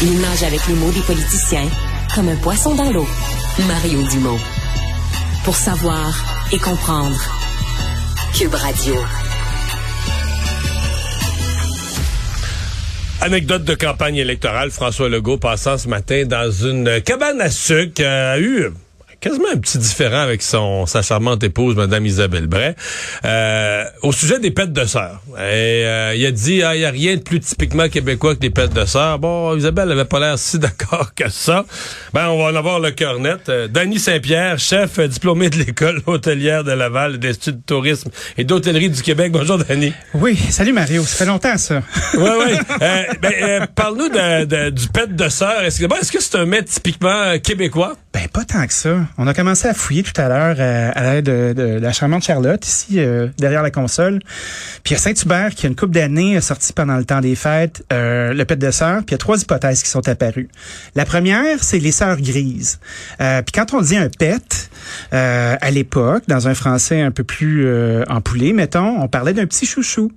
Il nage avec les mots des politiciens comme un poisson dans l'eau. Mario Dumont. Pour savoir et comprendre. Cube Radio. Anecdote de campagne électorale, François Legault passant ce matin dans une cabane à sucre, euh, a eu quasiment un petit différent avec son sa charmante épouse, Madame Isabelle Bray, euh, au sujet des pètes de sœur. Et euh, il a dit, ah, il n'y a rien de plus typiquement québécois que les pètes de sœur. Bon, Isabelle avait pas l'air si d'accord que ça. Ben, on va en avoir le cœur net. Euh, Danny Saint-Pierre, chef diplômé de l'école hôtelière de Laval, d'Institut de tourisme et d'hôtellerie du Québec. Bonjour, Danny. Oui, salut Mario. Ça fait longtemps, ça. oui, oui. Euh, ben, Parle-nous de, de, du pète de sœur. Est-ce que est-ce que c'est un mets typiquement québécois? Ben, pas tant que ça. On a commencé à fouiller tout à l'heure euh, à l'aide de, la charmante Charlotte, ici, euh, derrière la console. Puis il y a Saint-Hubert, qui a une couple d'années, sorti pendant le temps des fêtes, euh, le pet de sœur. Puis il y a trois hypothèses qui sont apparues. La première, c'est les sœurs grises. puis quand on dit un pet, à l'époque, dans un français un peu plus empoulé, mettons, on parlait d'un petit chouchou.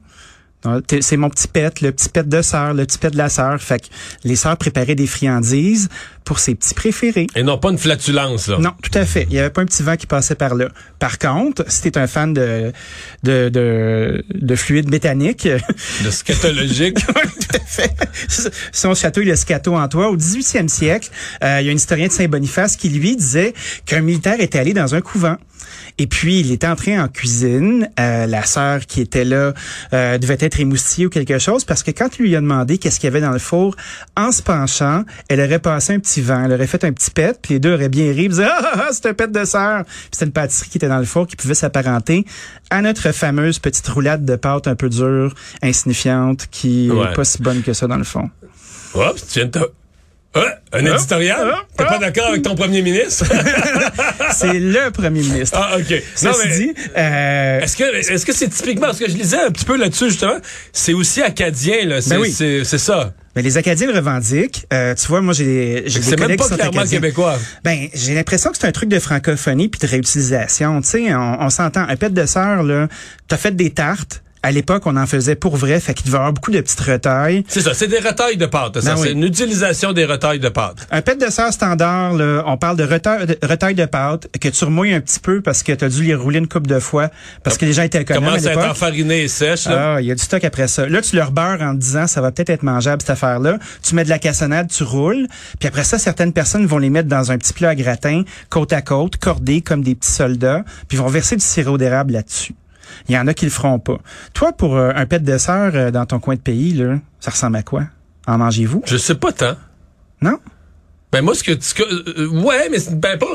C'est mon petit pet, le petit pet de sœur, le petit pet de la sœur. Fait que les sœurs préparaient des friandises pour ses petits préférés. Et non pas une flatulence, là. Non, tout à fait. Il y avait pas un petit vent qui passait par là. Par contre, si t'es un fan de, de, de, de fluide méthanique. De scatologique. tout à fait. Son château, il a scato en toi. Au 18e siècle, euh, il y a un historien de Saint-Boniface qui, lui, disait qu'un militaire était allé dans un couvent. Et puis, il était entré en cuisine. Euh, la sœur qui était là euh, devait être émoustillée ou quelque chose parce que quand il lui a demandé qu'est-ce qu'il y avait dans le four, en se penchant, elle aurait passé un petit vent, elle aurait fait un petit pet, puis les deux auraient bien ri, disaient, ah, ah, c'est un pet de sœur. Puis c'était une pâtisserie qui était dans le four qui pouvait s'apparenter à notre fameuse petite roulade de pâte un peu dure, insignifiante, qui est pas si bonne que ça dans le fond. Oups, tu viens de ah, un ah, éditorial? Ah, T'es pas d'accord avec ton premier ministre? c'est le premier ministre. Ah, OK. non, mais, dit, euh... est-ce que est-ce que c'est typiquement, parce que je lisais un petit peu là-dessus, justement, c'est aussi acadien, là. C'est, ben oui. c'est, ça. Mais les Acadiens le revendiquent. Euh, tu vois, moi, j'ai, j'ai des collègues même pas clairement québécois. Ben, j'ai l'impression que c'est un truc de francophonie puis de réutilisation. Tu sais, on, on s'entend. Un pet de sœur, là, t'as fait des tartes à l'époque, on en faisait pour vrai, fait qu'il devait y avoir beaucoup de petites retailles. C'est ça, c'est des retailles de pâte. Ça, ben c'est une utilisation des retailles de pâte. Un pet de sœur standard, là, on parle de retailles de, retaille de pâte que tu remouilles un petit peu parce que tu as dû les rouler une coupe de fois parce que les gens étaient économes Commence à, à être enfariné et sèche. Ah, il y a du stock après ça. Là, tu leur beurres en disant ça va peut-être être mangeable cette affaire-là. Tu mets de la cassonade, tu roules, puis après ça, certaines personnes vont les mettre dans un petit plat à gratin, côte à côte, cordés comme des petits soldats, puis vont verser du sirop d'érable là-dessus. Il y en a qui le feront pas. Toi, pour euh, un pet de dessert euh, dans ton coin de pays, là, ça ressemble à quoi? En mangez-vous? Je sais pas tant. Non? Ben moi ce que, euh, ouais mais ben pas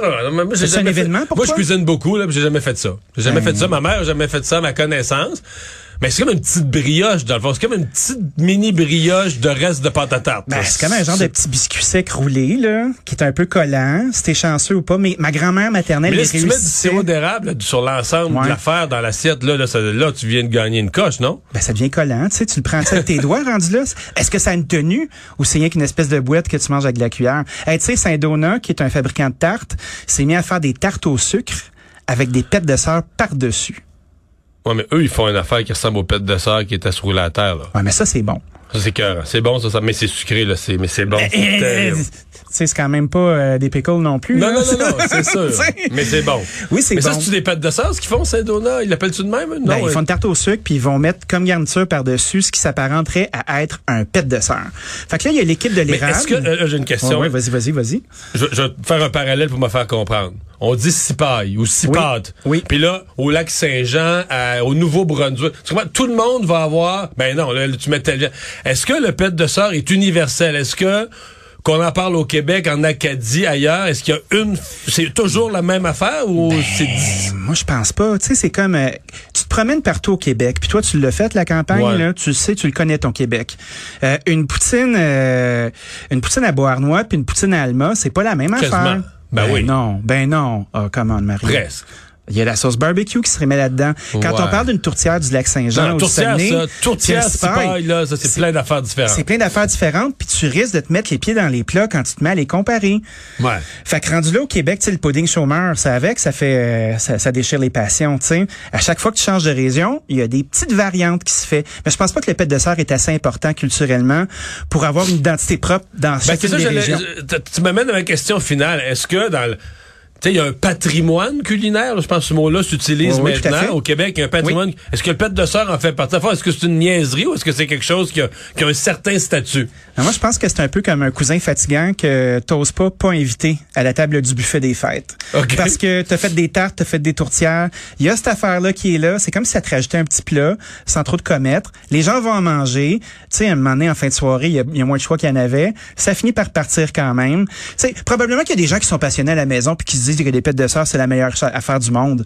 c'est un événement pour moi je cuisine beaucoup là j'ai jamais fait ça j'ai jamais ben fait ça ma mère a jamais fait ça ma connaissance mais c'est comme une petite brioche, dans le fond. C'est comme une petite mini brioche de reste de pâte à tarte. Ben, c'est comme un genre de petit biscuit sec roulé, là, qui est un peu collant, si t'es chanceux ou pas. Mais ma grand-mère maternelle, mais là, si tu mets du sirop d'érable sur l'ensemble de l'affaire dans l'assiette, là, là, là, tu viens de gagner une coche, non? Ben, ça devient collant, tu sais. Tu le prends avec tes doigts rendu là. Est-ce que ça a une tenue ou c'est rien qu'une espèce de boîte que tu manges avec de la cuillère? Hey, tu sais, Saint-Donat, qui est un fabricant de tartes, s'est mis à faire des tartes au sucre avec des pêtes de sœur par-dessus. Ouais, mais eux, ils font une affaire qui ressemble au pet de sœur qui était sur la terre, là. Ouais, mais ça, c'est bon. Ça, c'est cœur. C'est bon, ça, ça, mais c'est sucré, là. C'est, mais c'est bon. c'est c'est quand même pas euh, des pickles non plus. Non, non, non, non, c'est sûr. mais c'est bon. Oui, c'est bon. Mais ça, c'est des pâtes de sauce qu'ils font, Saint-Donat? Ils l'appellent-tu de même? Non. Ben, ils font une tarte au sucre, puis ils vont mettre comme garniture par-dessus ce qui s'apparenterait à être un pet de sœur. Fait que là, il y a l'équipe de l'érable. Est-ce que, euh, j'ai une question. oui, vas-y, vas-y, vas-y. Je, je vais faire un parallèle pour me faire comprendre on dit cipaille ou cipade. Oui. Puis là, au lac Saint-Jean, au Nouveau-Brunswick, tout le monde va avoir. Ben non, là, tu mets tel. Est-ce que le pet de sœur est universel? Est-ce que qu'on en parle au Québec, en Acadie, ailleurs, est-ce qu'il y a une, c'est toujours la même affaire ou ben, c'est Moi, je pense pas. Tu sais, c'est comme, euh, tu te promènes partout au Québec, puis toi, tu l'as fait la campagne, là, tu sais, tu le connais ton Québec. Euh, une poutine, euh, une poutine à Beauharnois puis une poutine à Alma, c'est pas la même affaire. Ben, oui. Non, ben non. Oh, comment, Marie? Presque. Il y a la sauce barbecue qui se remet là-dedans. Quand on parle d'une tourtière du lac Saint-Jean au tourtière, Saguenay, ça. Tourtière, c'est là. Ça, c'est plein d'affaires différentes. c'est plein d'affaires différentes, puis tu risques de te mettre les pieds dans les plats quand tu te mets à les comparer. Ouais. Fait que rendu là au Québec, tu le pudding chômeur, ça avec, ça fait, euh, ça, ça déchire les passions, tu sais. À chaque fois que tu changes de région, il y a des petites variantes qui se fait. Mais je pense pas que le pet de serre est assez important culturellement pour avoir une identité propre dans Ben, chacune ça, des régions. tu- tu m'amènes à ma question finale. Est-ce que dans le. Tu sais, il y a un patrimoine culinaire, je pense que ce mot-là s'utilise Oui, maintenant au Québec. Il y a un patrimoine. Est-ce que le pet de sœur en fait partie? Est-ce que c'est une niaiserie ou est-ce que c'est quelque chose qui a, qui a un certain statut? Alors moi, je pense que c'est un peu comme un cousin fatigant que t'oses pas pas inviter à la table du buffet des fêtes. OK. Parce que t'as fait des tartes, t'as fait des tourtières. Il y a cette affaire-là qui est là. C'est comme si ça te rajoutait un petit plat sans trop de commettre. Les gens vont en manger. Tu sais, à un moment donné, en fin de soirée, il y a, il y a moins de choix qu'il y en avait. Ça finit par partir quand même. Tu sais, probablement qu'il y a des gens qui sont passionnés à la maison puis qui se disent que les pêtes de sœur, c'est la meilleure affaire du monde.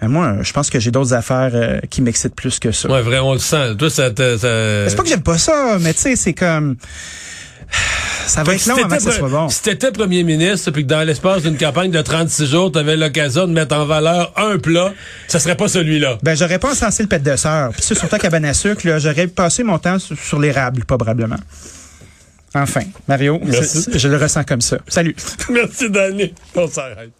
Mais moi, je pense que j'ai d'autres affaires euh, qui m'excitent plus que ça. Ouais, vraiment, on le sent. Toi, ça te. ça- C'est pas que j'aime pas ça, mais tu sais, c'est comme... Ça va être Si long avant que ça soit bon. si t'étais premier ministre puis que dans l'espace d'une campagne de 36 jours, t'avais l'occasion de mettre en valeur un plat, ça serait pas celui-là. Ben, j'aurais pas encensé le pet de sœur. Puis, surtout à cabane à sucre, j'aurais passé mon temps sur, sur l'érable, probablement. Enfin, Mario, Merci. je le ressens comme ça. Salut. Merci, Danny. On s'arrête.